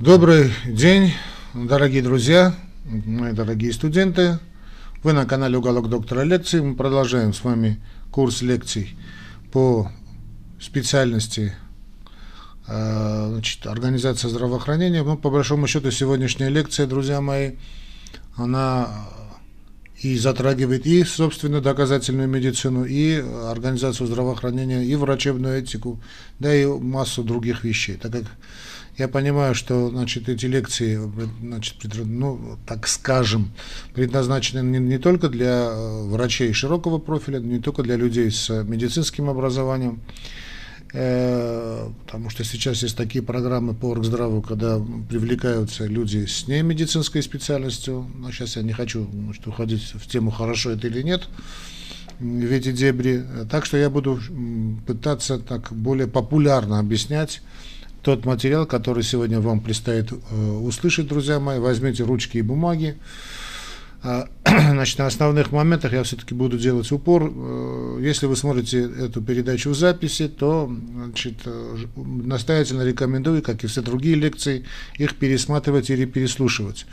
Добрый день, дорогие друзья, мои дорогие студенты. Вы на канале Уголок доктора лекций. Мы продолжаем с вами курс лекций по специальности э, значит, организация здравоохранения. Ну, по большому счету, сегодняшняя лекция, друзья мои, она и затрагивает и, собственно, доказательную медицину, и организацию здравоохранения, и врачебную этику, да и массу других вещей. Так как я понимаю, что значит, эти лекции, значит, ну, так скажем, предназначены не, не только для э, врачей широкого профиля, не только для людей с медицинским образованием, э, потому что сейчас есть такие программы по оргздраву, когда привлекаются люди с немедицинской специальностью. Но сейчас я не хочу значит, уходить в тему, хорошо это или нет, в эти дебри. Так что я буду пытаться так более популярно объяснять тот материал, который сегодня вам предстоит э, услышать, друзья мои. Возьмите ручки и бумаги. А, значит, на основных моментах я все-таки буду делать упор. Э, если вы смотрите эту передачу в записи, то значит, э, настоятельно рекомендую, как и все другие лекции, их пересматривать или переслушивать.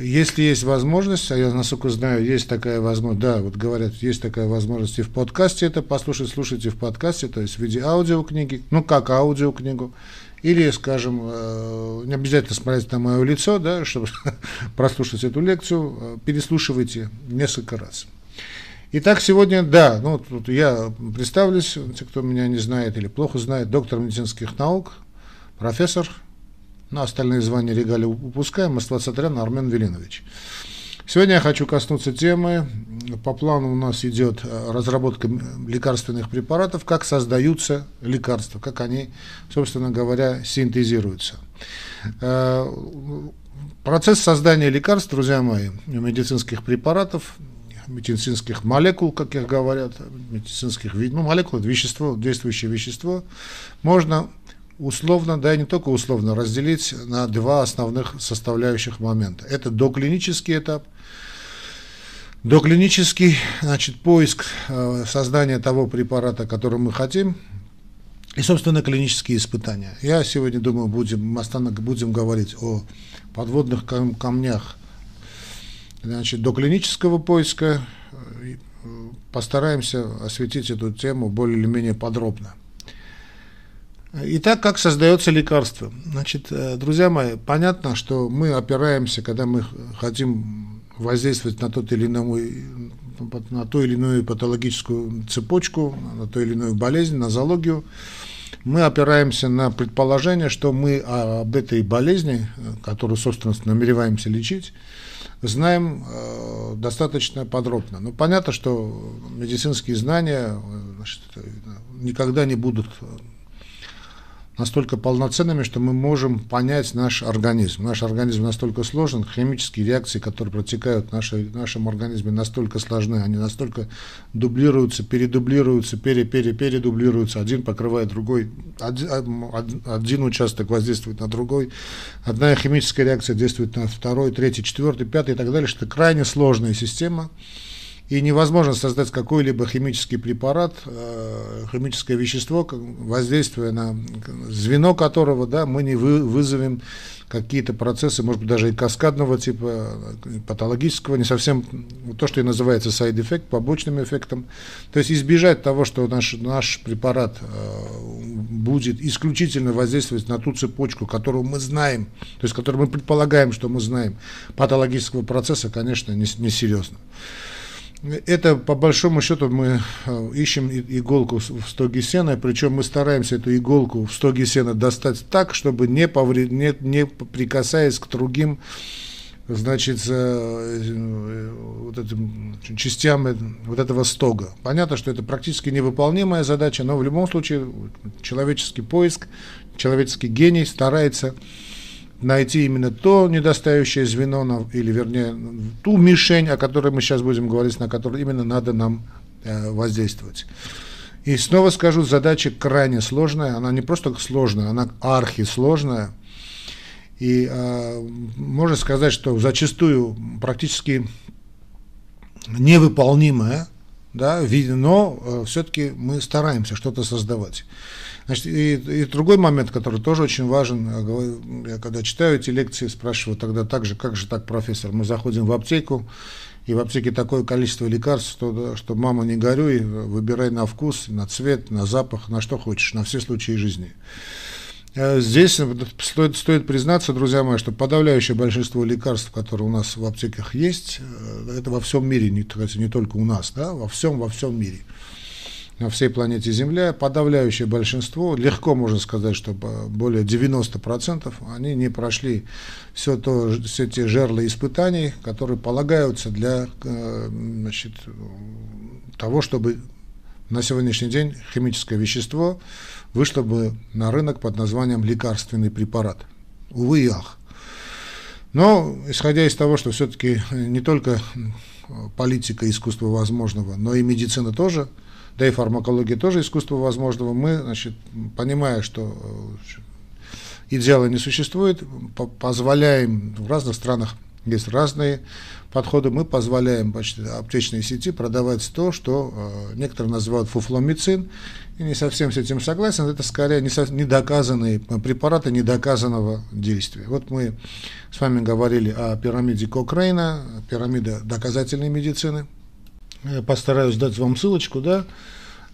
Если есть возможность, а я, насколько знаю, есть такая возможность, да, вот говорят, есть такая возможность и в подкасте это послушать, слушайте в подкасте, то есть в виде аудиокниги, ну, как аудиокнигу, или, скажем, э, не обязательно смотреть на мое лицо, да, чтобы прослушать эту лекцию, э, переслушивайте несколько раз. Итак, сегодня, да, ну, тут я представлюсь, те, кто меня не знает или плохо знает, доктор медицинских наук, профессор, на остальные звания регалии упускаем. Москва-Сатрян Армен Велинович. Сегодня я хочу коснуться темы. По плану у нас идет э, разработка лекарственных препаратов, как создаются лекарства, как они, собственно говоря, синтезируются. Э, процесс создания лекарств, друзья мои, медицинских препаратов, медицинских молекул, как их говорят, медицинских ну, молекул, вещество, действующее вещество, можно условно, да и не только условно, разделить на два основных составляющих момента. Это доклинический этап, доклинический, значит, поиск э, создания того препарата, который мы хотим, и, собственно, клинические испытания. Я сегодня думаю, будем, будем говорить о подводных камнях значит, до клинического поиска. Э, постараемся осветить эту тему более или менее подробно. Итак, как создается лекарство? Значит, э, друзья мои, понятно, что мы опираемся, когда мы хотим воздействовать на тот или иной на ту или иную патологическую цепочку, на ту или иную болезнь, на зоологию, мы опираемся на предположение, что мы об этой болезни, которую, собственно, намереваемся лечить, знаем э, достаточно подробно. Но понятно, что медицинские знания э, значит, никогда не будут настолько полноценными, что мы можем понять наш организм. Наш организм настолько сложен, химические реакции, которые протекают в нашей, в нашем организме, настолько сложны, они настолько дублируются, передублируются, пере-пере-передублируются, один покрывает другой, один, один участок воздействует на другой, одна химическая реакция действует на второй, третий, четвертый, пятый и так далее, что это крайне сложная система, и невозможно создать какой-либо химический препарат, э, химическое вещество, воздействуя на звено которого да, мы не вызовем какие-то процессы, может быть, даже и каскадного типа, патологического, не совсем то, что и называется side effect, побочным эффектом. То есть избежать того, что наш, наш препарат э, будет исключительно воздействовать на ту цепочку, которую мы знаем, то есть которую мы предполагаем, что мы знаем, патологического процесса, конечно, несерьезно. Не, серьезно. Это, по большому счету, мы э, ищем иголку в стоге сена, причем мы стараемся эту иголку в стоге сена достать так, чтобы не, повред... не, не прикасаясь к другим значит, э, вот этим частям вот этого стога. Понятно, что это практически невыполнимая задача, но в любом случае человеческий поиск, человеческий гений старается найти именно то недостающее звено, или вернее ту мишень, о которой мы сейчас будем говорить, на которую именно надо нам э, воздействовать. И снова скажу, задача крайне сложная, она не просто сложная, она архисложная. И э, можно сказать, что зачастую практически невыполнимая, да, но э, все-таки мы стараемся что-то создавать. Значит, и, и другой момент, который тоже очень важен, я когда читаю эти лекции, спрашиваю тогда так же, как же так, профессор, мы заходим в аптеку, и в аптеке такое количество лекарств, что, что мама не горюй, выбирай на вкус, на цвет, на запах, на что хочешь, на все случаи жизни. Э, здесь стоит, стоит признаться, друзья мои, что подавляющее большинство лекарств, которые у нас в аптеках есть, э, это во всем мире, не, не только у нас, да, во всем, во всем мире. На всей планете Земля подавляющее большинство, легко можно сказать, что более 90%, они не прошли все, то, все те жерла испытаний, которые полагаются для э, значит, того, чтобы на сегодняшний день химическое вещество вышло бы на рынок под названием лекарственный препарат. Увы и ах. Но, исходя из того, что все-таки не только политика искусства возможного, но и медицина тоже, да и фармакология тоже искусство возможного, мы, значит, понимая, что э, идеала не существует, позволяем в разных странах есть разные подходы. Мы позволяем почти аптечной сети продавать то, что э, некоторые называют фуфломицин. И не совсем с этим согласен. Это скорее недоказанные препараты недоказанного действия. Вот мы с вами говорили о пирамиде Кокрейна, пирамида доказательной медицины. Я постараюсь дать вам ссылочку, да,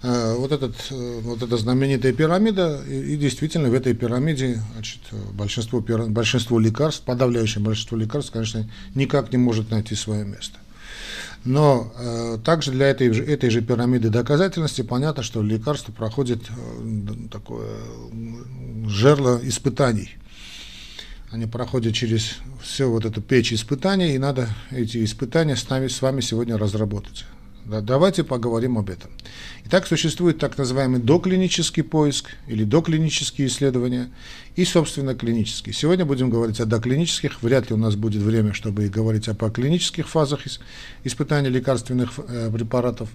вот, этот, э, вот эта знаменитая пирамида, и, и действительно в этой пирамиде значит, большинство, большинство лекарств, подавляющее большинство лекарств, конечно, никак не может найти свое место. Но э, также для этой, этой же пирамиды доказательности понятно, что лекарство проходит э, такое жерло испытаний. Они проходят через все вот эту печь испытаний, и надо эти испытания с, нами, с вами сегодня разработать. Да, давайте поговорим об этом. Итак, существует так называемый доклинический поиск или доклинические исследования и, собственно, клинические. Сегодня будем говорить о доклинических. Вряд ли у нас будет время, чтобы говорить о клинических фазах испытания лекарственных э, препаратов.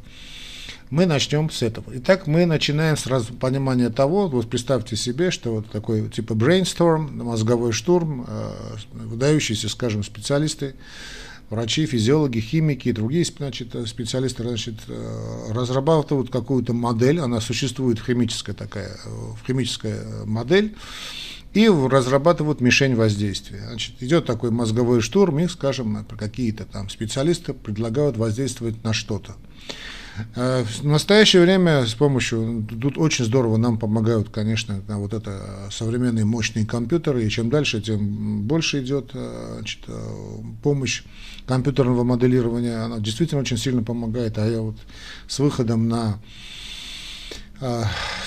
Мы начнем с этого. Итак, мы начинаем с понимания того, вот представьте себе, что вот такой типа brainstorm, мозговой штурм, э, выдающиеся, скажем, специалисты, врачи, физиологи, химики и другие значит, специалисты значит, э, разрабатывают какую-то модель, она существует химическая такая, в химическая модель, и разрабатывают мишень воздействия. Значит, идет такой мозговой штурм, и, скажем, какие-то там специалисты предлагают воздействовать на что-то. Э, в настоящее время с помощью, тут очень здорово нам помогают, конечно, вот это современные мощные компьютеры, и чем дальше, тем больше идет э, значит, помощь компьютерного моделирования, она действительно очень сильно помогает, а я вот с выходом на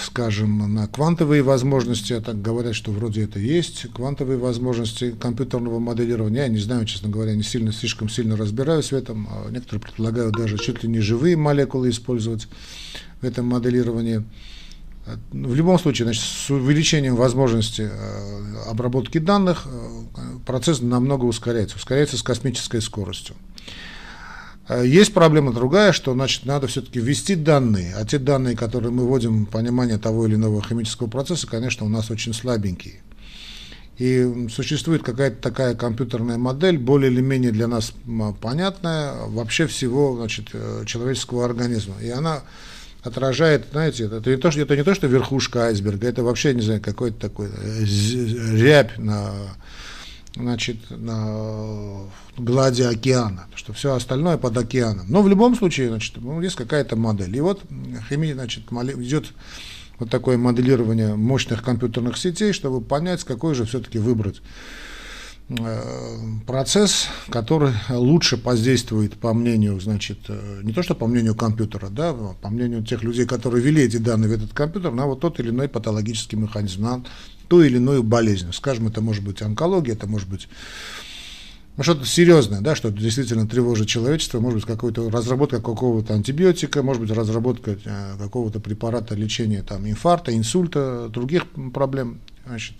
скажем, на квантовые возможности, а так говорят, что вроде это есть, квантовые возможности компьютерного моделирования, я не знаю, честно говоря, не сильно, слишком сильно разбираюсь в этом, а некоторые предлагают даже чуть ли не живые молекулы использовать в этом моделировании. В любом случае, значит, с увеличением возможности э, обработки данных э, процесс намного ускоряется, ускоряется с космической скоростью. Э, есть проблема другая, что значит, надо все-таки ввести данные, а те данные, которые мы вводим понимание того или иного химического процесса, конечно, у нас очень слабенькие. И существует какая-то такая компьютерная модель, более или менее для нас понятная, вообще всего значит, человеческого организма. И она отражает, знаете, это не то, что, это не то, что верхушка айсберга, это вообще, не знаю, какой-то такой э, рябь на, значит, на глади океана, что все остальное под океаном. Но в любом случае, значит, ну, есть какая-то модель. И вот химия, значит, идет вот такое моделирование мощных компьютерных сетей, чтобы понять, какой же все-таки выбрать Э, процесс, который лучше воздействует, по мнению, значит, э, не то что по мнению компьютера, да, по мнению тех людей, которые ввели эти данные в этот компьютер, на вот тот или иной патологический механизм, на ту или иную болезнь. Скажем, это может быть онкология, это может быть ну, что-то серьезное, да, что действительно тревожит человечество, может быть, какой-то разработка какого-то антибиотика, может быть, разработка э, какого-то препарата лечения там, инфаркта, инсульта, других проблем. Значит,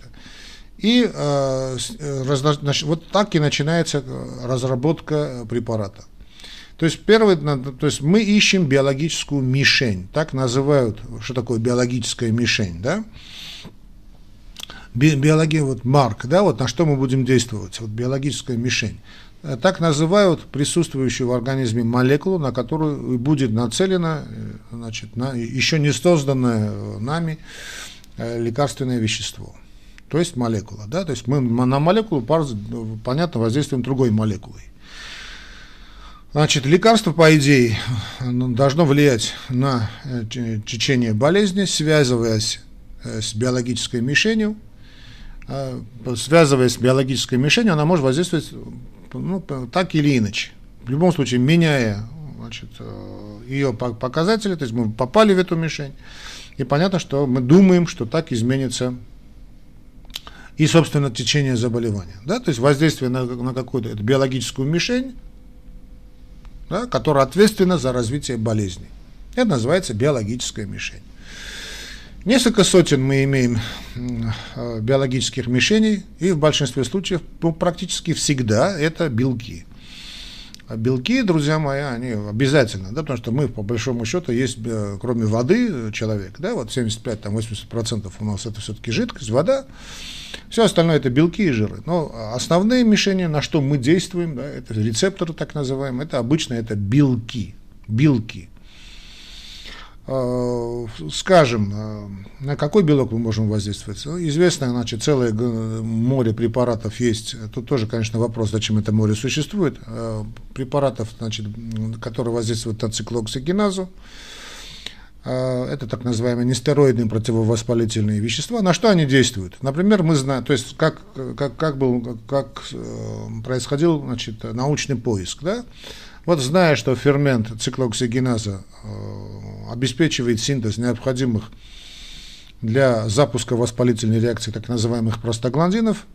и э, э вот так и начинается э, разработка препарата. То есть, первый, то есть мы ищем биологическую мишень, так называют, что такое биологическая мишень, да? Биология, вот марк, да, вот на что мы будем действовать, вот биологическая мишень. Э, так называют присутствующую в организме молекулу, на которую будет нацелено э, значит, на еще не созданное нами лекарственное вещество. То есть молекула. Да? То есть мы на молекулу, понятно, воздействуем другой молекулой. Значит, лекарство, по идее, должно влиять на течение болезни, связываясь с биологической мишенью, связываясь с биологической мишенью, она может воздействовать ну, так или иначе. В любом случае, меняя значит, э, ее показатели, то есть мы попали в эту мишень, и понятно, что мы думаем, что так изменится и, собственно, течение заболевания. Да? То есть воздействие на, на какую-то биологическую мишень, да, которая ответственна за развитие болезни. Это называется биологическая мишень. Несколько сотен мы имеем э, биологических мишеней, и в большинстве случаев, ну, практически всегда это белки. А белки, друзья мои, они обязательно, да, потому что мы, по большому счету, есть, э, кроме воды, человек, да, вот 75-80% у нас это все-таки жидкость, вода, все остальное это белки и жиры. Но основные мишени, на что мы действуем, да, это рецепторы так называемые, это обычно это белки, белки. Э, скажем, э, на какой белок мы можем воздействовать? Ну, известно, значит, целое море препаратов есть. Тут тоже, конечно, вопрос, зачем это море существует. Э, препаратов, значит, которые воздействуют на циклооксигеназу. Это так называемые нестероидные противовоспалительные вещества. На что они действуют? Например, мы знаем, то есть как, как, как, был, как происходил значит, научный поиск. Да? Вот зная, что фермент циклооксигеназа э, обеспечивает синтез необходимых для запуска воспалительной реакции так называемых простагландинов,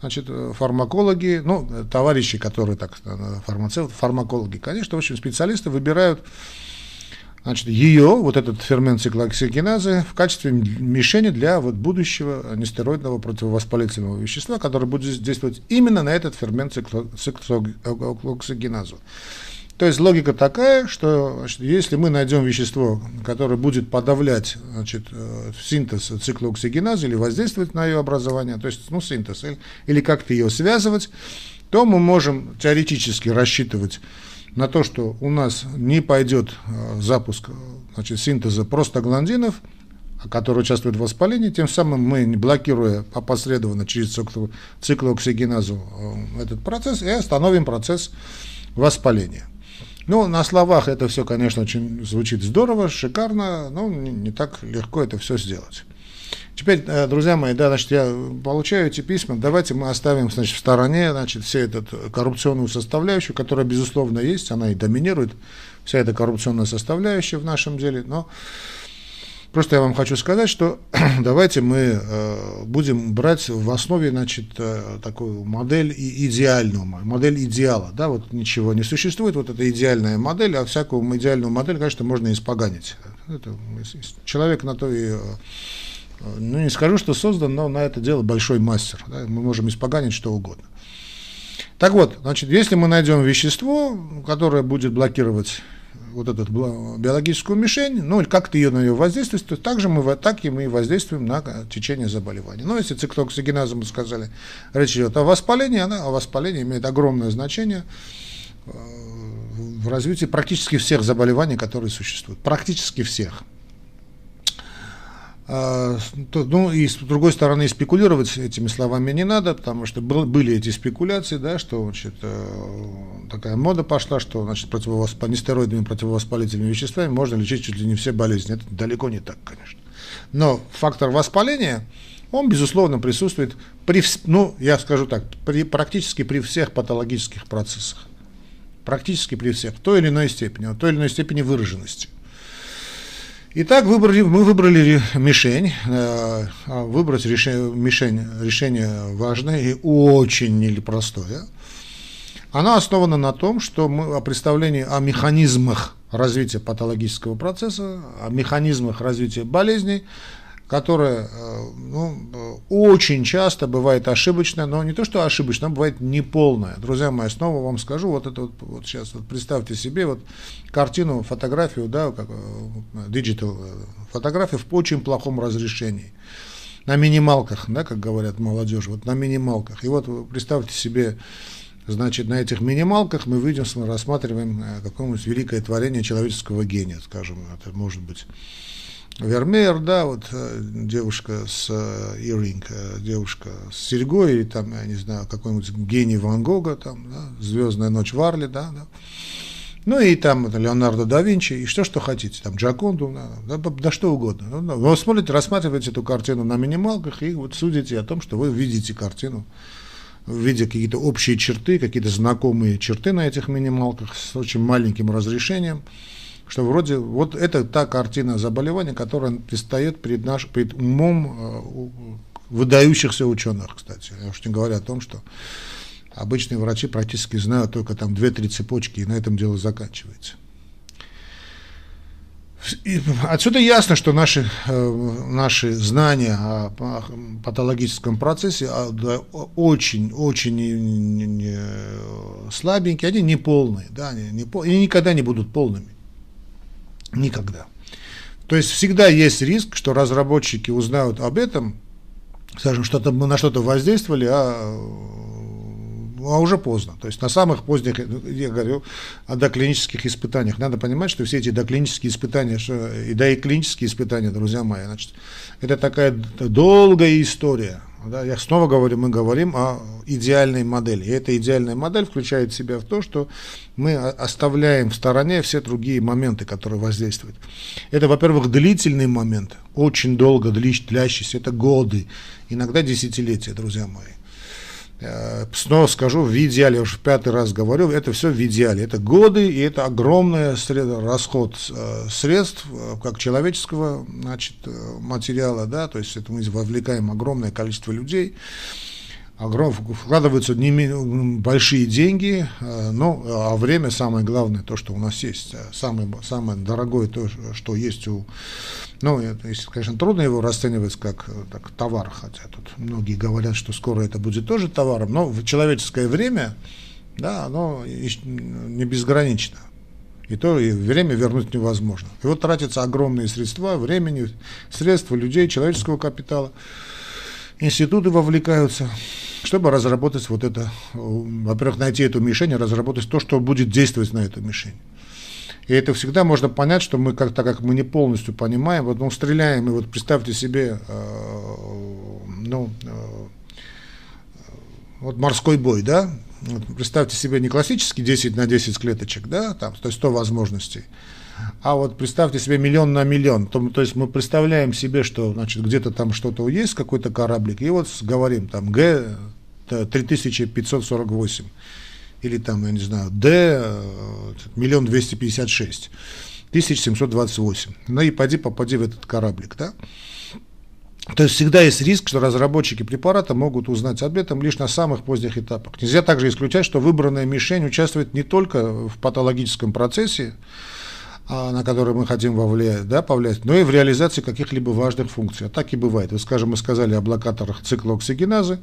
значит, э, фармакологи, ну, товарищи, которые так, э, фармацевты, фармакологи, конечно, в общем, специалисты выбирают значит, ее, вот этот фермент циклооксигеназы, в качестве мишени для вот будущего нестероидного противовоспалительного вещества, которое будет действовать именно на этот фермент циклооксигеназу. То есть логика такая, что значит, если мы найдем вещество, которое будет подавлять значит, э, синтез циклооксигеназы или воздействовать на ее образование, то есть ну, синтез, или, или как-то ее связывать, то мы можем теоретически рассчитывать на то, что у нас не пойдет э, запуск значит, синтеза простагландинов, который участвует в воспалении, тем самым мы, блокируя опосредованно через циклооксигеназу э, этот процесс, и остановим процесс воспаления. Ну, на словах это все, конечно, очень звучит здорово, шикарно, но не, так легко это все сделать. Теперь, э, друзья мои, да, значит, я получаю эти письма, давайте мы оставим, значит, в стороне, значит, все эту коррупционную составляющую, которая, безусловно, есть, она и доминирует, вся эта коррупционная составляющая в нашем деле, но Просто я вам хочу сказать, что давайте мы э, будем брать в основе, значит, э, такую модель идеальную, модель идеала, да, вот ничего не существует, вот эта идеальная модель, а всякую идеальную модель, конечно, можно испоганить. Это, человек на то и, э, ну, не скажу, что создан, но на это дело большой мастер, да, мы можем испоганить что угодно. Так вот, значит, если мы найдем вещество, которое будет блокировать вот эту биологическую мишень, ну, как-то ее на нее воздействовать, то также мы, так и мы воздействуем на течение заболевания. Но если циклооксигеназа, мы сказали, речь идет о воспалении, она, о воспалении имеет огромное значение э, в развитии практически всех заболеваний, которые существуют. Практически всех. А, ну и с другой стороны спекулировать этими словами не надо, потому что был, были эти спекуляции, да, что значит, э, такая мода пошла, что значит, противовосп... нестероидными противовоспалительными веществами можно лечить чуть ли не все болезни. Это далеко не так, конечно. Но фактор воспаления, он, безусловно, присутствует при, ну, я скажу так, при, практически при всех патологических процессах. Практически при всех, в той или иной степени, в той или иной степени выраженности. Итак, выбрали, мы выбрали мишень. Э, а выбрать решение, мишень решение важное и очень непростое. Она основана на том, что мы о представлении о механизмах развития патологического процесса, о механизмах развития болезней, которая э, ну, очень часто бывает ошибочная, но не то, что ошибочная, бывает неполная. Друзья мои, снова вам скажу, вот это вот, вот сейчас вот представьте себе вот картину, фотографию, да, как digital э, фотографию в очень плохом разрешении. на минималках, да, как говорят молодежь, вот на минималках. И вот представьте себе, значит, на этих минималках мы видим, рассматриваем э, какое-нибудь великое творение человеческого гения, скажем, это может быть Вермеер, да, вот э, девушка с Иринг, э, девушка с серьгой, или там, я не знаю, какой-нибудь гений Ван Гога, там, да, «Звездная ночь Варли», да, да. Ну и там это Леонардо да Винчи, и что, что хотите, там Джаконду, да, да, да что угодно. Ну, вы смотрите, рассматриваете эту картину на минималках и вот судите о том, что вы видите картину, видя какие-то общие черты, какие-то знакомые черты на этих минималках с очень маленьким разрешением, что вроде вот это та картина заболевания, которая предстает перед, наш, перед умом э, выдающихся ученых, кстати. Я уж не говорю о том, что Обычные врачи практически знают только там 2-3 цепочки, и на этом дело заканчивается. И отсюда ясно, что наши, э, наши знания о патологическом процессе очень-очень слабенькие, они не полные, да, они, не, и никогда не будут полными. Никогда. То есть всегда есть риск, что разработчики узнают об этом, скажем, что-то мы на что-то воздействовали, а а уже поздно. То есть на самых поздних, я говорю о доклинических испытаниях. Надо понимать, что все эти доклинические испытания, и да и клинические испытания, друзья мои, значит, это такая долгая история. Да, я снова говорю, мы говорим о идеальной модели. И эта идеальная модель включает в себя в то, что мы оставляем в стороне все другие моменты, которые воздействуют. Это, во-первых, длительный момент, очень долго длящийся, это годы, иногда десятилетия, друзья мои. Э, снова скажу, в идеале, уже в пятый раз говорю, это все в идеале. Это годы, и это огромный расход э, средств, э, как человеческого значит, материала, да, то есть это мы вовлекаем огромное количество людей, огром, вкладываются не большие деньги, но а время самое главное, то, что у нас есть, самое, самое дорогое то, что есть у ну, это, конечно, трудно его расценивать как так, товар, хотя тут многие говорят, что скоро это будет тоже товаром, но в человеческое время, да, оно не безгранично. И то и время вернуть невозможно. И вот тратятся огромные средства, времени, средства людей, человеческого капитала. Институты вовлекаются, чтобы разработать вот это, во-первых, найти эту мишень, разработать то, что будет действовать на эту мишень. И это всегда можно понять, что мы как-то, как мы не полностью понимаем, вот мы стреляем, и вот представьте себе, э, ну, э, вот морской бой, да, вот представьте себе не классический 10 на 10 клеточек, да, там, то есть 100 возможностей, а вот представьте себе миллион на миллион. То, то есть мы представляем себе, что значит где-то там что-то есть, какой-то кораблик, и вот говорим там Г 3548 или там, я не знаю, э, миллион двести пятьдесят шесть, тысяч семьсот двадцать восемь. Ну и поди, попади в этот кораблик, да? То есть всегда есть риск, что разработчики препарата могут узнать об этом лишь на самых поздних этапах. Нельзя также исключать, что выбранная мишень участвует не только в патологическом процессе, на который мы хотим повлиять, да, повлиять, но и в реализации каких-либо важных функций. А так и бывает. Вы, скажем, мы сказали о блокаторах циклооксигеназы,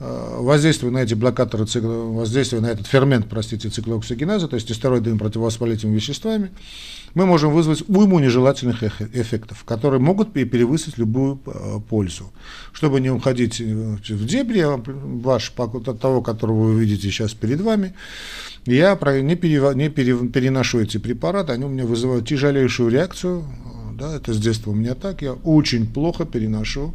Э, воздействуя на эти блокаторы, воздействуя на этот фермент, простите, циклооксигеназа, то есть нестероидными противовоспалительными веществами, мы можем вызвать уйму нежелательных эффектов, которые могут перевысить любую э, пользу. Чтобы не уходить э, в дебри, ваш, от того, которого вы видите сейчас перед вами, я не, переношу эти препараты, они у меня вызывают тяжелейшую реакцию, да, это с детства у меня так, я очень плохо переношу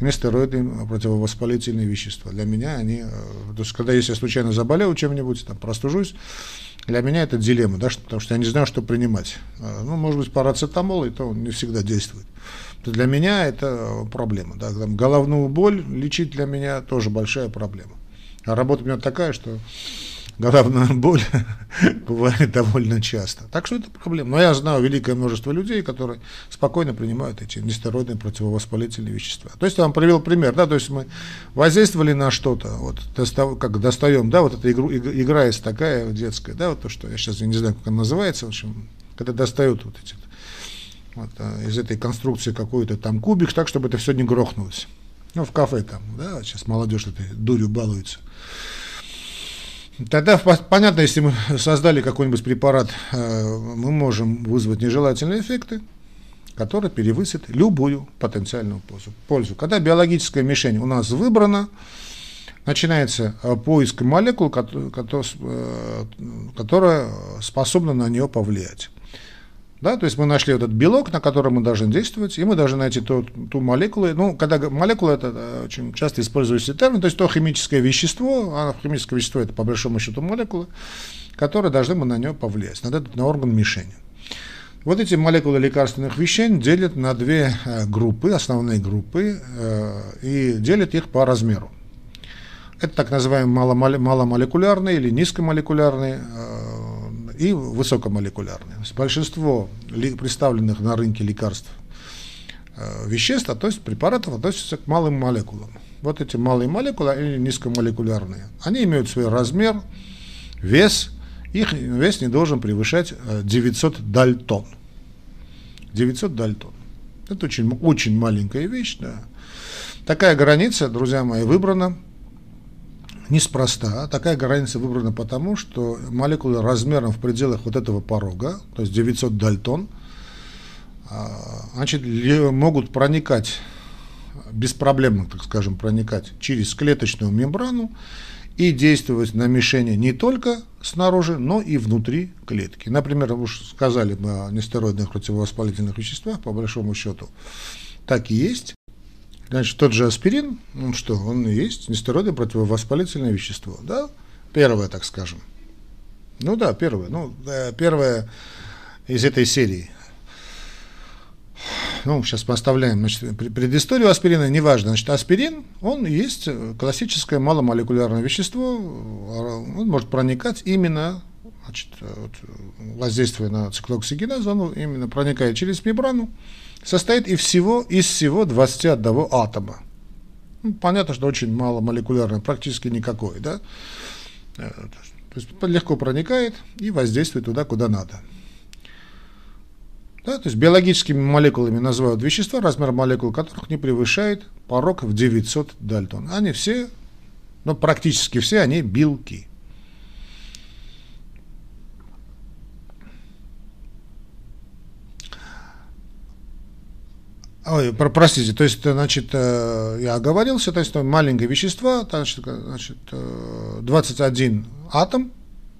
нестероиды, противовоспалительные вещества. Для меня они, э, то есть когда если я случайно заболел чем-нибудь, там, простужусь, для меня это дилемма, да, потому что я не знаю, что принимать. Э, ну, может быть, парацетамол, и то он не всегда действует. То для меня это проблема. Да, там, головную боль лечить для меня тоже большая проблема. А работа у меня такая, что головная боль бывает довольно часто. Так что это проблема. Но я знаю великое множество людей, которые спокойно принимают эти нестероидные противовоспалительные вещества. То есть я вам привел пример, да, то есть мы воздействовали на что-то, вот достав, как достаем, да, вот эта игру, игра есть такая детская, да, вот то, что я сейчас я не знаю, как она называется, в общем, когда достают вот эти вот, а, из этой конструкции какой-то там кубик, так, чтобы это все не грохнулось. Ну, в кафе там, да, сейчас молодежь этой дурью балуется. Тогда понятно, если мы создали какой-нибудь препарат, э, мы можем вызвать нежелательные эффекты, который перевысит любую потенциальную пользу. Когда биологическая мишень у нас выбрана, начинается э, поиск молекул, э, которая способна на нее повлиять. Да, то есть мы нашли этот белок, на котором мы должны действовать, и мы должны найти ту, ту молекулу. Ну, когда молекула это э, очень часто используется термин, то есть то химическое вещество, а химическое вещество это по большому счету молекулы, которые должны мы на нее повлиять, на этот на орган мишени. Вот эти молекулы лекарственных веществ делят на две группы, основные группы, и делят их по размеру. Это так называемые маломолекулярные или низкомолекулярные э, и высокомолекулярные. большинство представленных на рынке лекарств э, веществ, то есть препаратов, относятся к малым молекулам. Вот эти малые молекулы, или низкомолекулярные, они имеют свой размер, вес, их вес не должен превышать 900 э, дальтон. 900 дальтон. Это очень, очень маленькая вещь, да. Такая граница, друзья мои, выбрана неспроста. Такая граница выбрана потому, что молекулы размером в пределах вот этого порога, то есть 900 дальтон, а, значит, могут проникать, беспроблемно, так скажем, проникать через клеточную мембрану и действовать на мишени не только снаружи, но и внутри клетки. Например, уж сказали мы о нестероидных противовоспалительных веществах, по большому счету, так и есть. Значит, тот же аспирин, ну что, он и есть нестероидное противовоспалительное вещество, да? Первое, так скажем. Ну да, первое. Ну, первое из этой серии. Ну, сейчас мы оставляем значит, предысторию аспирина, неважно. Значит, аспирин, он есть классическое маломолекулярное вещество, он может проникать именно, значит, вот, воздействуя на циклооксигеназ, он именно проникает через мембрану, состоит из всего, из всего 21 атома. Ну, понятно, что очень мало молекулярное, практически никакой, да? Э, то есть легко проникает и воздействует туда, куда надо. Да, то есть биологическими молекулами называют вещества, размер молекул которых не превышает порог в 900 дальтон. Они все, ну практически все, они белки. Ой, про, простите, то есть, значит, э, я оговорился, то есть маленькое вещество, значит, значит 21 э, атом,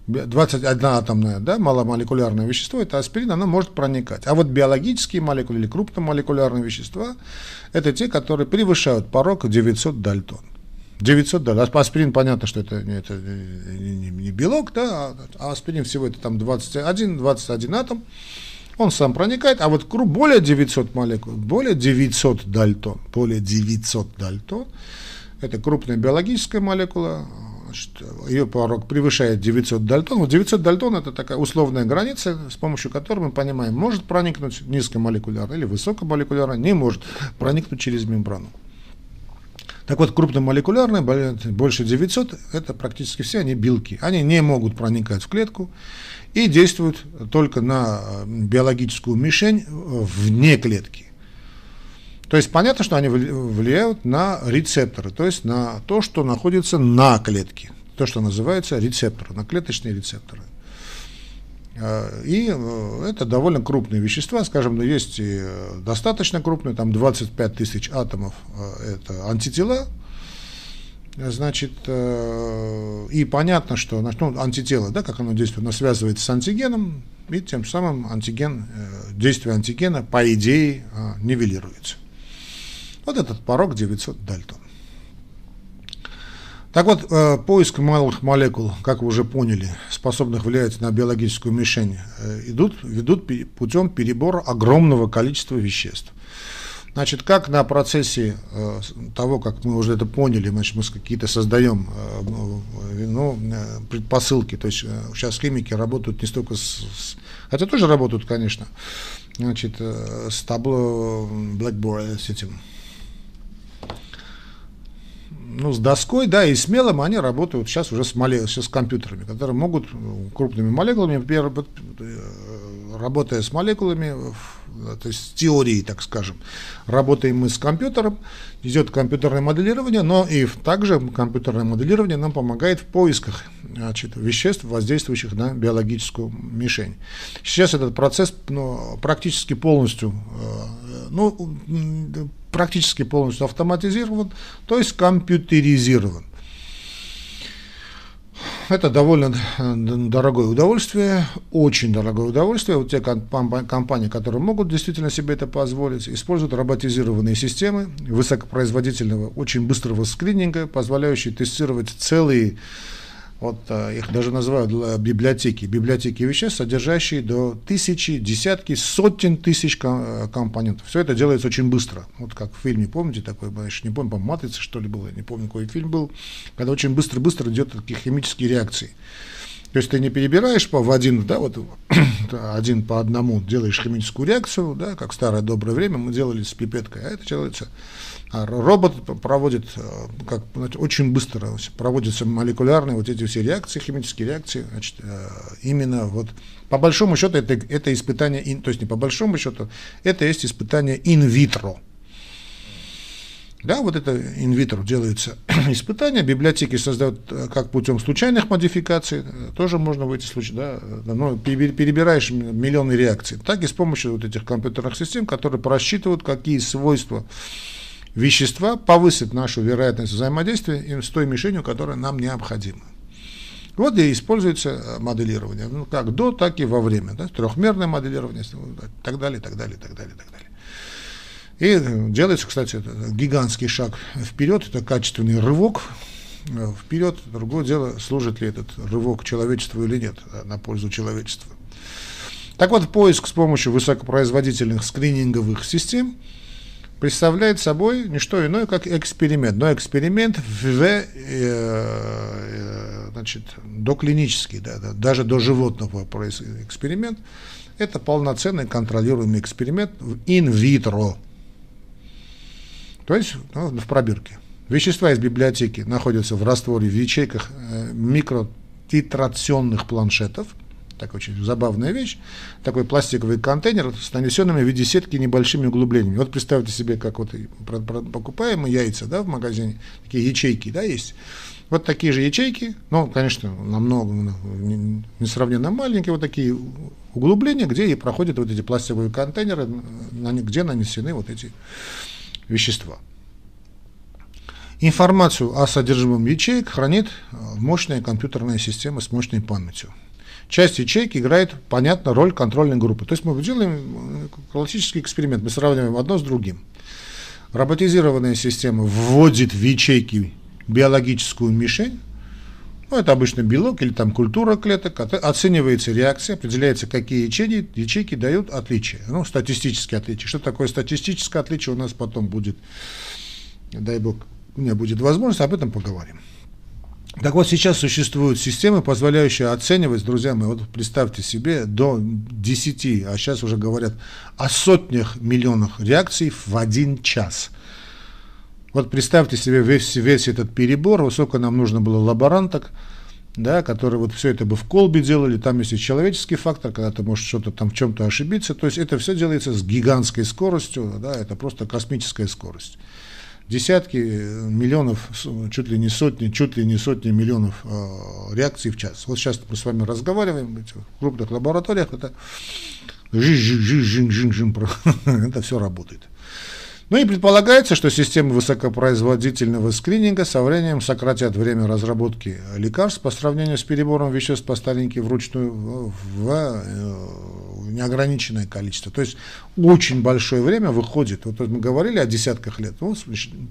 21 атомное, да, маломолекулярное вещество, это аспирин, оно может проникать. А вот биологические молекулы или крупномолекулярные вещества, это те, которые превышают порог 900 дальтон. 900 дальтон. Аспирин, понятно, что это, это не, не белок, да, а аспирин всего это там 21, 21 атом он сам проникает, а вот более 900 молекул, более 900 дальтон, более 900 дальтон, это крупная биологическая молекула, значит, ее порог превышает 900 дальтон. Вот 900 дальтон это такая условная граница, с помощью которой мы понимаем, может проникнуть низкомолекулярно или высокомолекулярно, не может проникнуть через мембрану. Так вот, крупномолекулярные, больше 900, это практически все они белки. Они не могут проникать в клетку, и действуют только на биологическую мишень вне клетки. То есть понятно, что они влияют на рецепторы, то есть на то, что находится на клетке, то, что называется рецепторы, на клеточные рецепторы. Э, и это довольно крупные вещества, скажем, но есть и достаточно крупные, там 25 тысяч атомов, это антитела, Значит, э, и понятно, что ну, антитело, да, как оно действует, оно связывается с антигеном, и тем самым антиген, э, действие антигена, по идее, э, нивелируется. Вот этот порог 900 дальтон. Так вот, поиск малых молекул, как вы уже поняли, способных влиять на биологическую мишень, идут, ведут путем перебора огромного количества веществ. Значит, как на процессе э, того, как мы уже это поняли, значит, мы какие-то создаем э, ну, э, предпосылки, то есть э, сейчас химики работают не столько с, хотя тоже работают, конечно, значит, э, с табло Blackboard, с этим, ну, с доской, да, и смелым они работают сейчас уже с, моле, сейчас с компьютерами, которые могут крупными молекулами работая с молекулами, то есть с теорией, так скажем, работаем мы с компьютером, идет компьютерное моделирование, но и также компьютерное моделирование нам помогает в поисках значит, веществ, воздействующих на биологическую мишень. Сейчас этот процесс ну, практически полностью, ну, практически полностью автоматизирован, то есть компьютеризирован. Это довольно э, дорогое удовольствие, очень дорогое удовольствие. Вот те компании, которые могут действительно себе это позволить, используют роботизированные системы высокопроизводительного, очень быстрого скрининга, позволяющие тестировать целые вот э, их даже называют библиотеки, библиотеки веществ, содержащие до тысячи, десятки, сотен тысяч э, компонентов. Все это делается очень быстро. Вот как в фильме, помните, такой, я еще не помню, по «Матрица», что ли, было, не помню, какой фильм был, когда очень быстро-быстро идет такие химические реакции. То есть ты не перебираешь по, в один, да, вот один по одному делаешь химическую реакцию, да, как в старое доброе время мы делали с пипеткой, а это делается робот проводит, э, как, очень быстро проводятся молекулярные вот эти все реакции, химические реакции, значит, э, именно вот по большому счету это, это испытание, то есть не по большому счету, это есть испытание инвитро. Да, вот это инвитро делается испытание, библиотеки создают э, как путем случайных модификаций, тоже можно в эти случаи, да, но перебираешь миллионы реакций, так и с помощью вот этих компьютерных систем, которые просчитывают, какие свойства вещества повысит нашу вероятность взаимодействия с той мишенью, которая нам необходима. Вот и используется э, моделирование, ну, как до, так и во время, да, трехмерное моделирование, и так далее, так далее, так далее, так далее. И э, делается, кстати, гигантский шаг вперед, это качественный рывок э, вперед. Другое дело, служит ли этот рывок человечеству или нет, на пользу человечества. Так вот, поиск с помощью высокопроизводительных скрининговых систем – представляет собой не что иное, как эксперимент. Но эксперимент в, э, э, значит, доклинический, да, да, даже до животного эксперимент. Это полноценный контролируемый эксперимент инвитро. То есть ну, в пробирке. Вещества из библиотеки находятся в растворе в ячейках э, микротитрационных планшетов – так очень забавная вещь, такой пластиковый контейнер с нанесенными в виде сетки небольшими углублениями. Вот представьте себе, как вот покупаем яйца да, в магазине, такие ячейки да, есть. Вот такие же ячейки, ну, конечно, намного, несравненно маленькие, вот такие углубления, где и проходят вот эти пластиковые контейнеры, где нанесены вот эти вещества. Информацию о содержимом ячеек хранит мощная компьютерная система с мощной памятью часть ячейки играет, понятно, роль контрольной группы. То есть мы делаем э, классический эксперимент, мы сравниваем одно с другим. Роботизированная система вводит в ячейки биологическую мишень, ну, это обычно белок или там культура клеток, оценивается реакция, определяется, какие ячейки, ячейки дают отличия, ну, статистические отличия. Что такое статистическое отличие, у нас потом будет, дай бог, у меня будет возможность, об этом поговорим. Так вот, сейчас существуют системы, позволяющие оценивать, друзья мои, вот представьте себе, до 10, а сейчас уже говорят о сотнях миллионах реакций в один час. Вот представьте себе весь, весь этот перебор, сколько нам нужно было лаборанток, да, которые вот все это бы в колбе делали, там есть и человеческий фактор, когда ты можешь что-то там в чем-то ошибиться, то есть это все делается с гигантской скоростью, да, это просто космическая скорость десятки миллионов, чуть ли не сотни, чуть ли не сотни миллионов э, реакций в час. Вот сейчас мы с вами разговариваем в крупных лабораториях, это это все работает. Ну и предполагается, что системы высокопроизводительного скрининга со временем сократят время разработки лекарств по сравнению с перебором веществ по старинке вручную в неограниченное количество. То есть очень большое время выходит. Вот мы говорили о десятках лет. Ну,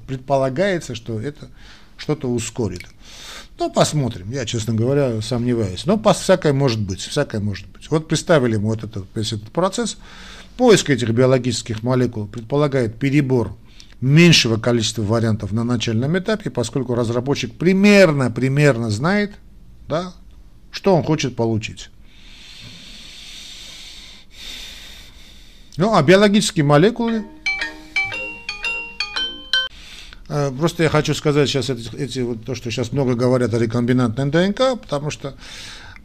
предполагается, что это что-то ускорит. Ну, посмотрим. Я, честно говоря, сомневаюсь. Но по всякое может быть. Всякое может быть. Вот представили мы вот этот, весь этот процесс. Поиск этих биологических молекул предполагает перебор меньшего количества вариантов на начальном этапе, поскольку разработчик примерно, примерно знает, да, что он хочет получить. Ну, а биологические молекулы, э, просто я хочу сказать сейчас эти, эти вот то, что сейчас много говорят о рекомбинантной ДНК, потому что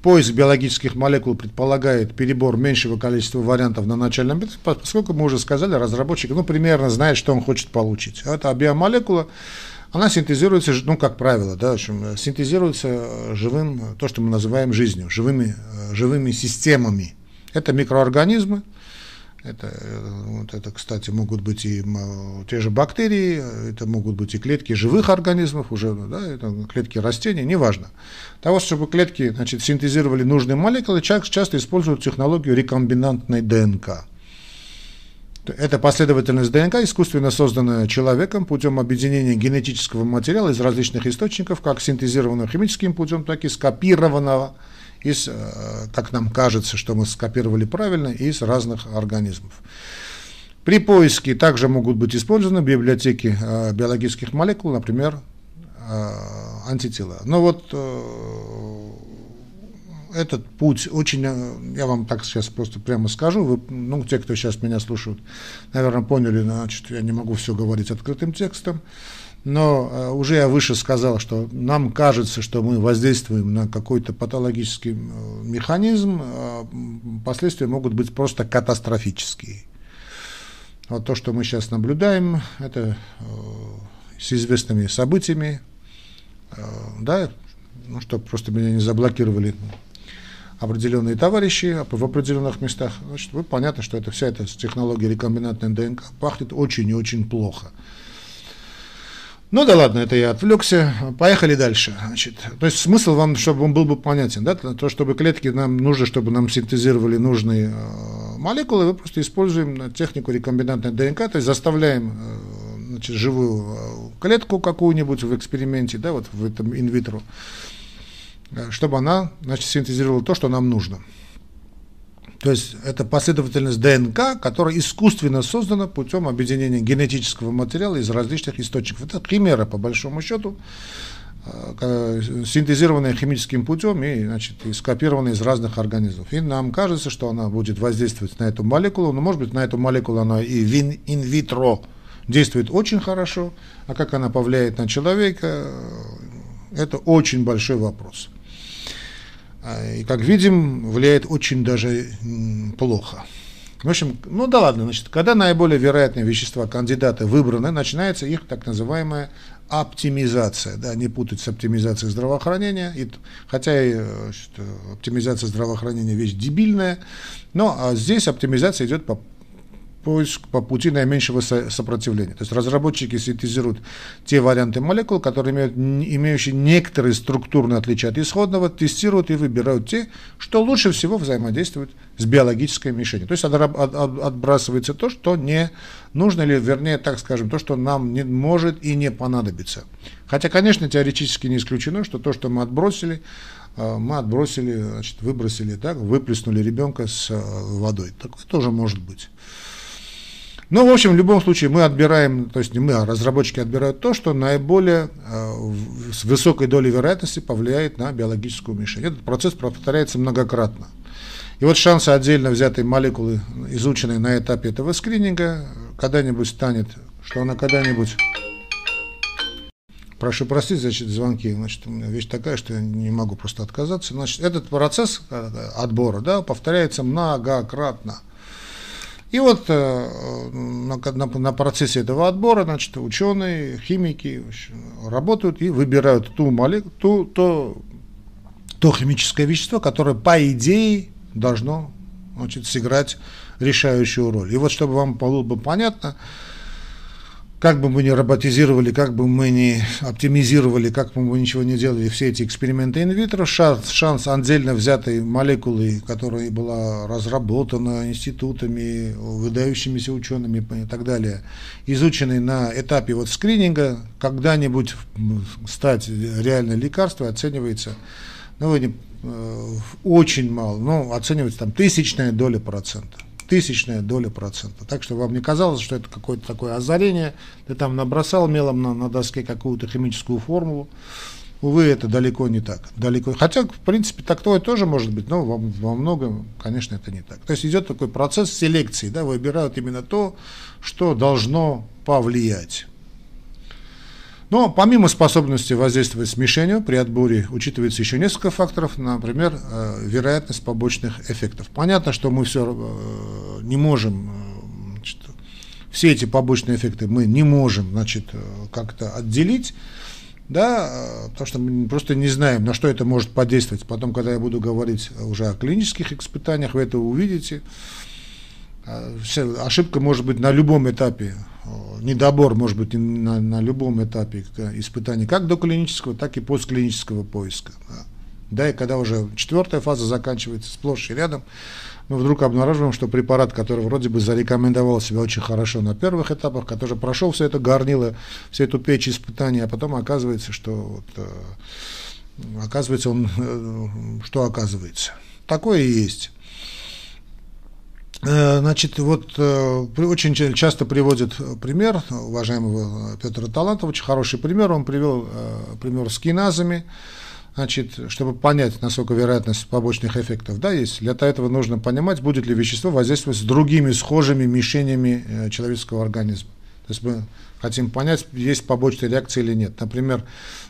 поиск биологических молекул предполагает перебор меньшего количества вариантов на начальном этапе, поскольку мы уже сказали, разработчик ну, примерно знает, что он хочет получить. Это биомолекула, она синтезируется, ну, как правило, да, в общем, синтезируется живым, то, что мы называем жизнью, живыми, живыми системами. Это микроорганизмы, это, вот это, кстати, могут быть и те же бактерии, это могут быть и клетки живых организмов, уже, да, это клетки растений, неважно. Того, чтобы клетки значит, синтезировали нужные молекулы, человек часто использует технологию рекомбинантной ДНК. Это последовательность ДНК, искусственно созданная человеком путем объединения генетического материала из различных источников, как синтезированного химическим путем, так и скопированного из, э, как нам кажется, что мы скопировали правильно, из разных организмов. При поиске также могут быть использованы библиотеки э, биологических молекул, например, э, антитела. Но вот этот путь очень, я вам так сейчас просто прямо скажу, вы, ну, те, кто сейчас меня слушают, наверное, поняли, значит, я не могу все говорить открытым текстом, но э, уже я выше сказал, что нам кажется, что мы воздействуем на какой-то патологический э, механизм, а последствия могут быть просто катастрофические. Вот то, что мы сейчас наблюдаем, это э, с известными событиями, да, ну, чтобы просто меня не заблокировали определенные товарищи в определенных местах, значит, понятно, что это вся эта технология рекомбинантной ДНК пахнет очень и очень плохо. Ну да ладно, это я отвлекся. Поехали дальше. Значит, то есть смысл вам, чтобы он был бы понятен, да, то, чтобы клетки нам нужно, чтобы нам синтезировали нужные э, молекулы, мы просто используем технику рекомбинантной ДНК, то есть заставляем э, значит, живую э, клетку какую-нибудь в эксперименте, да, вот в этом инвитро, э, чтобы она, значит, синтезировала то, что нам нужно. То есть это последовательность ДНК, которая искусственно создана путем объединения генетического материала из различных источников. Это химера, по большому счету, э, синтезированная химическим путем и, значит, и скопированная из разных организмов. И нам кажется, что она будет воздействовать на эту молекулу, но, может быть, на эту молекулу она и инвитро действует очень хорошо, а как она повлияет на человека, это очень большой вопрос. А, и, как видим, влияет очень даже плохо. В общем, ну да ладно, значит, когда наиболее вероятные вещества кандидаты выбраны, начинается их так называемая оптимизация, да, не путать с оптимизацией здравоохранения, и, хотя и, значит, оптимизация здравоохранения вещь дебильная, но а здесь оптимизация идет по поиск по пути наименьшего сопротивления. То есть разработчики синтезируют те варианты молекул, которые имеют, имеющие некоторые структурные отличия от исходного, тестируют и выбирают те, что лучше всего взаимодействуют с биологической мишенью. То есть отбрасывается то, что не нужно, или вернее, так скажем, то, что нам не может и не понадобится. Хотя, конечно, теоретически не исключено, что то, что мы отбросили, э, мы отбросили, значит, выбросили, так, выплеснули ребенка с э, водой. Такое тоже может быть. Ну, в общем, в любом случае мы отбираем, то есть не мы, а разработчики отбирают то, что наиболее э, с высокой долей вероятности повлияет на биологическую мишень. Этот процесс повторяется многократно. И вот шансы отдельно взятой молекулы, изученной на этапе этого скрининга, когда-нибудь станет, что она когда-нибудь... Прошу простить, значит, звонки. Значит, вещь такая, что я не могу просто отказаться. Значит, этот процесс э, отбора да, повторяется многократно. И вот э, на, на, на процессе этого отбора, значит, ученые, химики работают и выбирают ту молекулу, ту, то, то химическое вещество, которое, по идее, должно значит, сыграть решающую роль. И вот, чтобы вам было бы понятно, как бы мы ни роботизировали, как бы мы ни оптимизировали, как бы мы ничего не делали, все эти эксперименты инвитро, шанс, шанс отдельно взятой молекулы, которая была разработана институтами, выдающимися учеными и так далее, изученной на этапе вот скрининга, когда-нибудь стать реальное лекарство оценивается, ну, э, очень мало, ну, оценивается там тысячная доля процента тысячная доля процента. Так что вам не казалось, что это какое-то такое озарение, ты там набросал мелом на, на доске какую-то химическую формулу. Увы, это далеко не так. Далеко. Хотя, в принципе, такое тоже может быть, но во, во многом, конечно, это не так. То есть идет такой процесс селекции, да, выбирают именно то, что должно повлиять. Но помимо способности воздействовать смешению, при отборе учитывается еще несколько факторов, например, э, вероятность побочных эффектов. Понятно, что мы все э, не можем, э, значит, все эти побочные эффекты мы не можем значит, как-то отделить, да, потому что мы просто не знаем, на что это может подействовать. Потом, когда я буду говорить уже о клинических испытаниях, вы это увидите. Ошибка может быть на любом этапе недобор может быть на, на любом этапе испытаний, как до клинического, так и постклинического поиска. Да. да, и когда уже четвертая фаза заканчивается сплошь и рядом, мы вдруг обнаруживаем, что препарат, который вроде бы зарекомендовал себя очень хорошо на первых этапах, который прошел все это горнило, всю эту печь испытаний, а потом оказывается, что вот, э, оказывается он, э, что оказывается. Такое и есть. Э, значит, вот э, очень часто приводит пример уважаемого Петра Талантова, очень хороший пример, он привел э, пример с киназами, значит, чтобы понять, насколько вероятность побочных эффектов да, есть. Для этого нужно понимать, будет ли вещество воздействовать с другими схожими мишенями человеческого организма. То есть мы хотим понять, есть побочные реакции или нет. Например,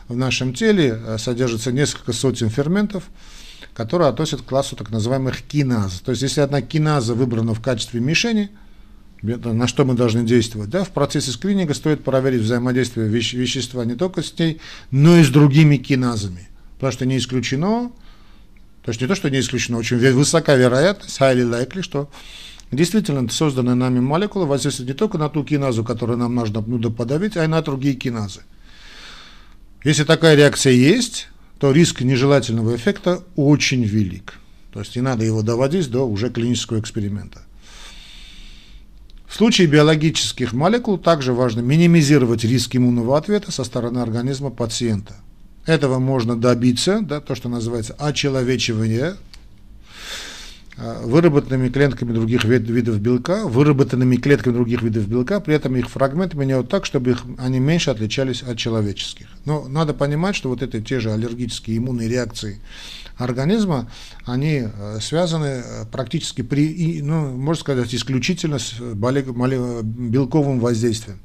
в нашем теле содержится несколько сотен ферментов, которые относят к классу так называемых киназ. То есть, если одна киназа выбрана в качестве мишени, на что мы должны действовать, да, в процессе скрининга стоит проверить взаимодействие веще, вещества не только с ней, но и с другими киназами. Потому что не исключено, то есть не то, что не исключено, очень высока вероятность, highly likely, что действительно созданная нами молекула воздействует не только на ту киназу, которую нам нужно, нужно подавить, а и на другие киназы. Если такая реакция есть, то риск нежелательного эффекта очень велик. То есть не надо его доводить до уже клинического эксперимента. В случае биологических молекул также важно минимизировать риск иммунного ответа со стороны организма пациента. Этого можно добиться, да, то, что называется очеловечивание выработанными клетками других видов белка, выработанными клетками других видов белка, при этом их фрагменты меняют так, чтобы их, они меньше отличались от человеческих. Но надо понимать, что вот это те же аллергические иммунные реакции организма, они э, связаны э, практически при, ну, можно сказать, исключительно с белковым воздействием.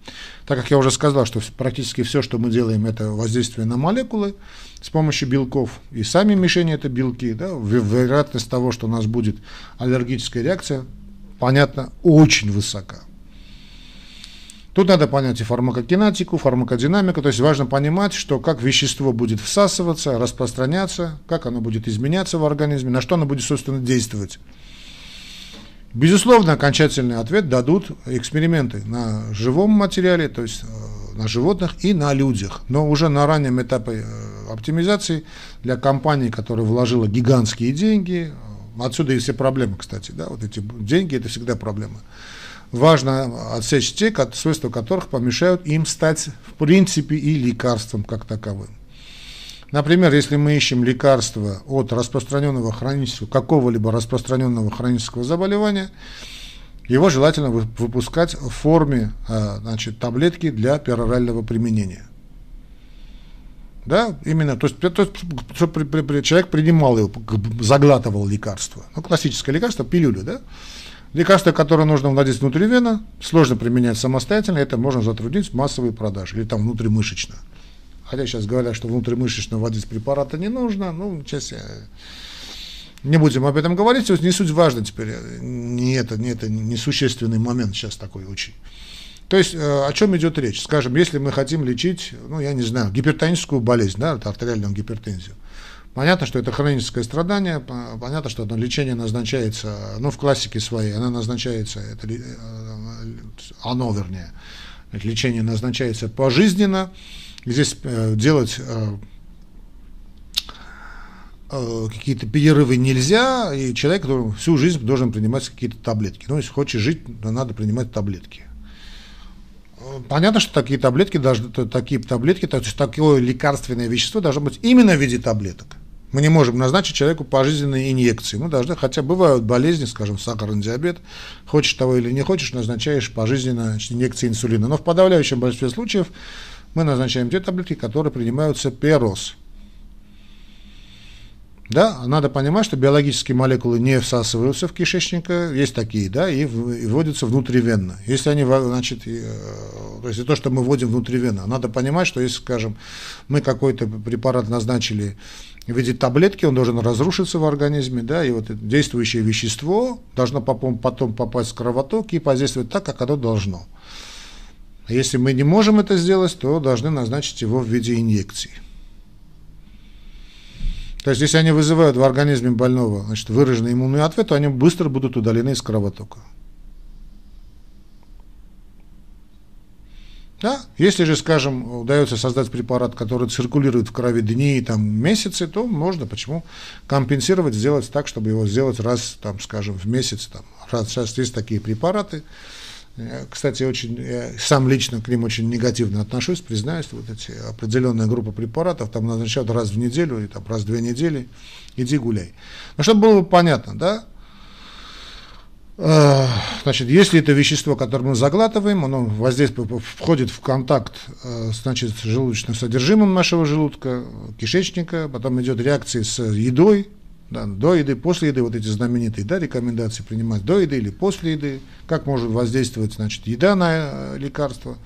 Так как я уже сказал, что практически все, что мы делаем, это воздействие на молекулы с помощью белков, и сами мишени это белки, да, вероятность того, что у нас будет аллергическая реакция, понятно, очень высока. Тут надо понять и фармакокинетику, фармакодинамику, то есть важно понимать, что как вещество будет всасываться, распространяться, как оно будет изменяться в организме, на что оно будет, собственно, действовать. Безусловно, окончательный ответ дадут эксперименты на живом материале, то есть э, на животных и на людях. Но уже на раннем этапе э, оптимизации для компании, которая вложила гигантские деньги, э, отсюда и все проблемы, кстати, да, вот эти деньги это всегда проблема важно отсечь те, свойства которых помешают им стать в принципе и лекарством как таковым. Например, если мы ищем лекарство от распространенного хронического, какого-либо распространенного хронического заболевания, его желательно выпускать в форме а, значит, таблетки для перорального применения. Да, именно, то есть, то есть человек принимал его, заглатывал лекарство. Ну, классическое лекарство, пилюлю, да, Лекарство, которое нужно вводить внутривенно, сложно применять самостоятельно, это можно затруднить в массовые продажи или там внутримышечно. Хотя сейчас говорят, что внутримышечно вводить препараты не нужно, ну, сейчас я... не будем об этом говорить, не суть важно теперь, не это, не это, не существенный момент сейчас такой очень. То есть э, о чем идет речь? Скажем, если мы хотим лечить, ну, я не знаю, гипертоническую болезнь, да, артериальную гипертензию, Понятно, что это хроническое страдание, понятно, что лечение назначается, ну, в классике своей, оно назначается, это, э, оно, вернее, лечение назначается пожизненно, здесь э, делать э, какие-то перерывы нельзя, и человек всю жизнь должен принимать какие-то таблетки. Ну, если хочешь жить, то надо принимать таблетки. Понятно, что такие таблетки должны, такие таблетки, то есть такое лекарственное вещество должно быть именно в виде таблеток. Мы не можем назначить человеку пожизненные инъекции. Мы должны, хотя бывают болезни, скажем, сахарный диабет, хочешь того или не хочешь, назначаешь пожизненно инъекции инсулина. Но в подавляющем большинстве случаев мы назначаем те таблетки, которые принимаются перос. Да, надо понимать, что биологические молекулы не всасываются в кишечник, есть такие, да, и, вводятся внутривенно. Если они, значит, э, то есть то, что мы вводим внутривенно, надо понимать, что если, скажем, мы какой-то препарат назначили в виде таблетки, он должен разрушиться в организме, да, и вот действующее вещество должно потом попасть в кровоток и подействовать так, как оно должно. А если мы не можем это сделать, то должны назначить его в виде инъекций. То есть, если они вызывают в организме больного значит, выраженный иммунный ответ, то они быстро будут удалены из кровотока. Да? Если же, скажем, удается создать препарат, который циркулирует в крови дни, там, месяцы, то можно, почему, компенсировать, сделать так, чтобы его сделать раз, там, скажем, в месяц. Там, раз, сейчас есть такие препараты, кстати, очень, я сам лично к ним очень негативно отношусь, признаюсь, вот эти определенная группа препаратов там назначают раз в неделю или там раз в две недели, иди гуляй. Но чтобы было понятно, да, э, Значит, если это вещество, которое мы заглатываем, оно воздействует, входит в контакт э, значит, с желудочным содержимым нашего желудка, кишечника, потом идет реакция с едой, да, до еды, после еды, вот эти знаменитые да, рекомендации принимать до еды или после еды, как может воздействовать значит, еда на э, лекарство,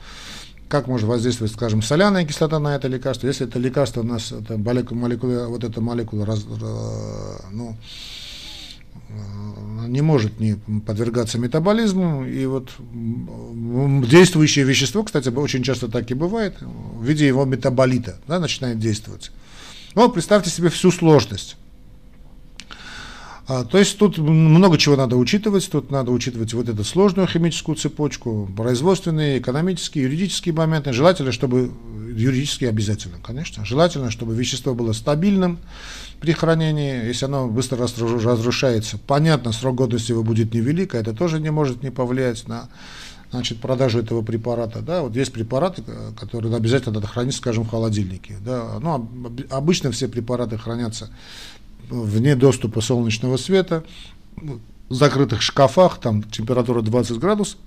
как может воздействовать, скажем, соляная кислота на это лекарство. Если это лекарство у нас, это молекула, вот эта молекула раз, э, ну, э, не может не подвергаться метаболизму, и вот действующее вещество, кстати, очень часто так и бывает, в виде его метаболита, да, начинает действовать. Но представьте себе всю сложность. А, то есть тут много чего надо учитывать, тут надо учитывать вот эту сложную химическую цепочку, производственные, экономические, юридические моменты. Желательно, чтобы, юридически обязательно, конечно, желательно, чтобы вещество было стабильным при хранении, если оно быстро разрушается. Понятно, срок годности его будет невелик, а это тоже не может не повлиять на значит, продажу этого препарата. Да, вот есть препараты, которые обязательно надо хранить, скажем, в холодильнике. Да, ну, обычно все препараты хранятся вне доступа солнечного света, в закрытых шкафах, там температура 20 градусов,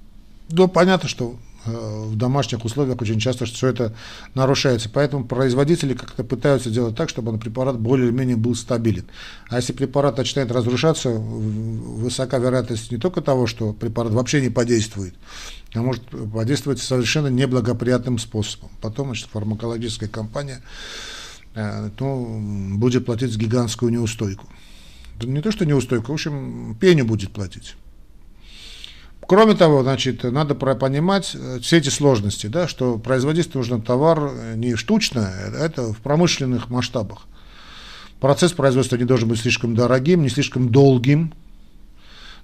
то понятно, что э, в домашних условиях очень часто все это нарушается. Поэтому производители как-то пытаются делать так, чтобы препарат более-менее был стабилен. А если препарат начинает разрушаться, высока вероятность не только того, что препарат вообще не подействует, а может подействовать совершенно неблагоприятным способом. Потом значит, фармакологическая компания Э, то будет платить гигантскую неустойку. Не то, что неустойку, в общем, пеню будет платить. Кроме того, значит, надо понимать э, все эти сложности, да, что производить нужно товар э, не штучно, это в промышленных масштабах. Процесс производства не должен быть слишком дорогим, не слишком долгим,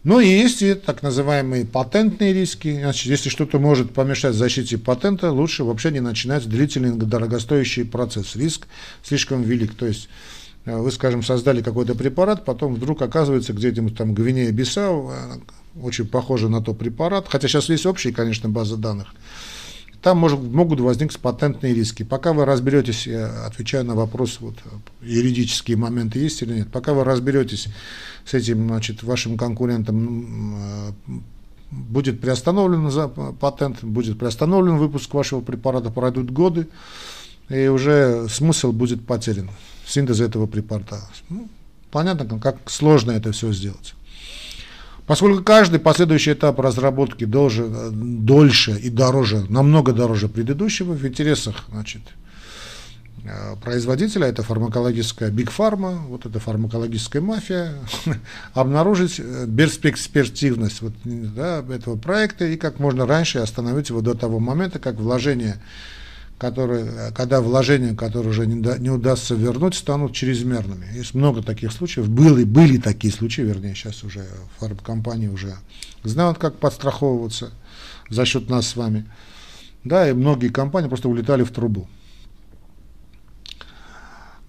ну и есть и так называемые патентные риски. Значит, если что-то может помешать защите патента, лучше вообще не начинать длительный дорогостоящий процесс. Риск слишком велик. То есть э, вы, скажем, создали какой-то препарат, потом вдруг оказывается где-нибудь там Гвинея Бисау, э, очень похоже на тот препарат, хотя сейчас есть общие, конечно, базы данных, там может, могут возникнуть патентные риски. Пока вы разберетесь, я отвечаю на вопрос, вот, юридические моменты есть или нет, пока вы разберетесь с этим значит, вашим конкурентом, э, будет приостановлен патент, будет приостановлен выпуск вашего препарата, пройдут годы, и уже смысл будет потерян, синтез этого препарата. Ну, понятно, как сложно это все сделать. Поскольку каждый последующий этап разработки должен, э, дольше и дороже, намного дороже предыдущего, в интересах значит, э, производителя, это фармакологическая бигфарма, вот эта фармакологическая мафия, обнаружить э, перспективность вот, да, этого проекта и как можно раньше остановить его до того момента, как вложение которые, когда вложения, которые уже не, да, не удастся вернуть, станут чрезмерными. Есть много таких случаев. Были, были такие случаи, вернее, сейчас уже фармкомпании уже знают, как подстраховываться за счет нас с вами. Да, и многие компании просто улетали в трубу.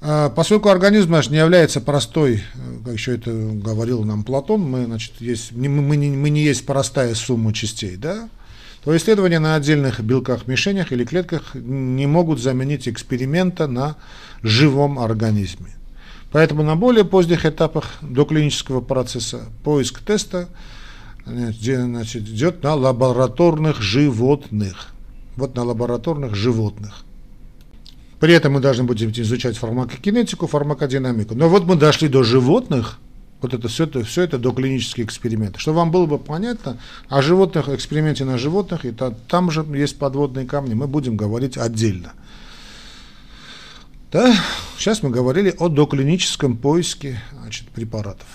А, поскольку организм наш не является простой, как еще это говорил нам Платон, мы, значит, есть, мы, мы, не, мы не есть простая сумма частей, да, то исследования на отдельных белках-мишенях или клетках не могут заменить эксперимента на живом организме. Поэтому на более поздних этапах доклинического процесса поиск теста значит, идет на лабораторных животных. Вот на лабораторных животных. При этом мы должны будем изучать фармакокинетику, фармакодинамику. Но вот мы дошли до животных, вот это все, это все это доклинические эксперименты. Чтобы вам было бы понятно, о животных, эксперименте на животных, и та, там же есть подводные камни, мы будем говорить отдельно. Да? Сейчас мы говорили о доклиническом поиске значит, препаратов.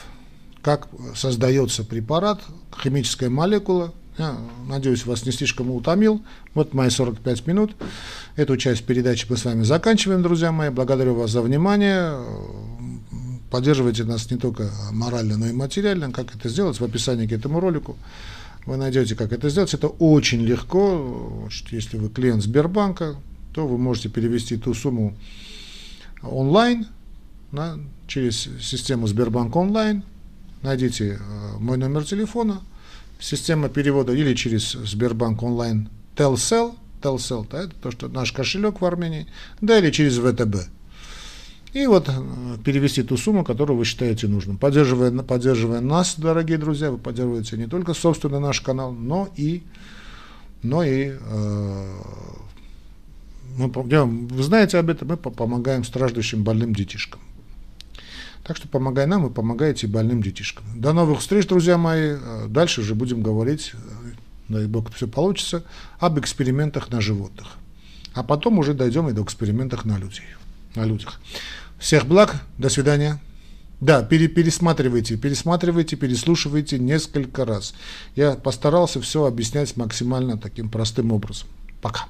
Как создается препарат, химическая молекула. Я надеюсь, вас не слишком утомил. Вот мои 45 минут. Эту часть передачи мы с вами заканчиваем, друзья мои. Благодарю вас за внимание. Поддерживайте нас не только морально, но и материально. Как это сделать? В описании к этому ролику вы найдете, как это сделать. Это очень легко. Если вы клиент Сбербанка, то вы можете перевести ту сумму онлайн, да, через систему Сбербанк онлайн, найдите э, мой номер телефона, система перевода или через Сбербанк онлайн Telcel, Telcel, да, это то, что наш кошелек в Армении, да, или через ВТБ. И вот э, перевести ту сумму, которую вы считаете нужным. Поддерживая, поддерживая нас, дорогие друзья, вы поддерживаете не только, собственно, наш канал, но и, но и э, мы, вы знаете об этом, мы помогаем страждущим больным детишкам. Так что помогай нам и помогайте больным детишкам. До новых встреч, друзья мои. Э, дальше уже будем говорить, э, дай бог все получится, об экспериментах на животных. А потом уже дойдем и до экспериментов на, людей, на людях. Всех благ, до свидания. Да, пере, пересматривайте, пересматривайте, переслушивайте несколько раз. Я постарался все объяснять максимально таким простым образом. Пока.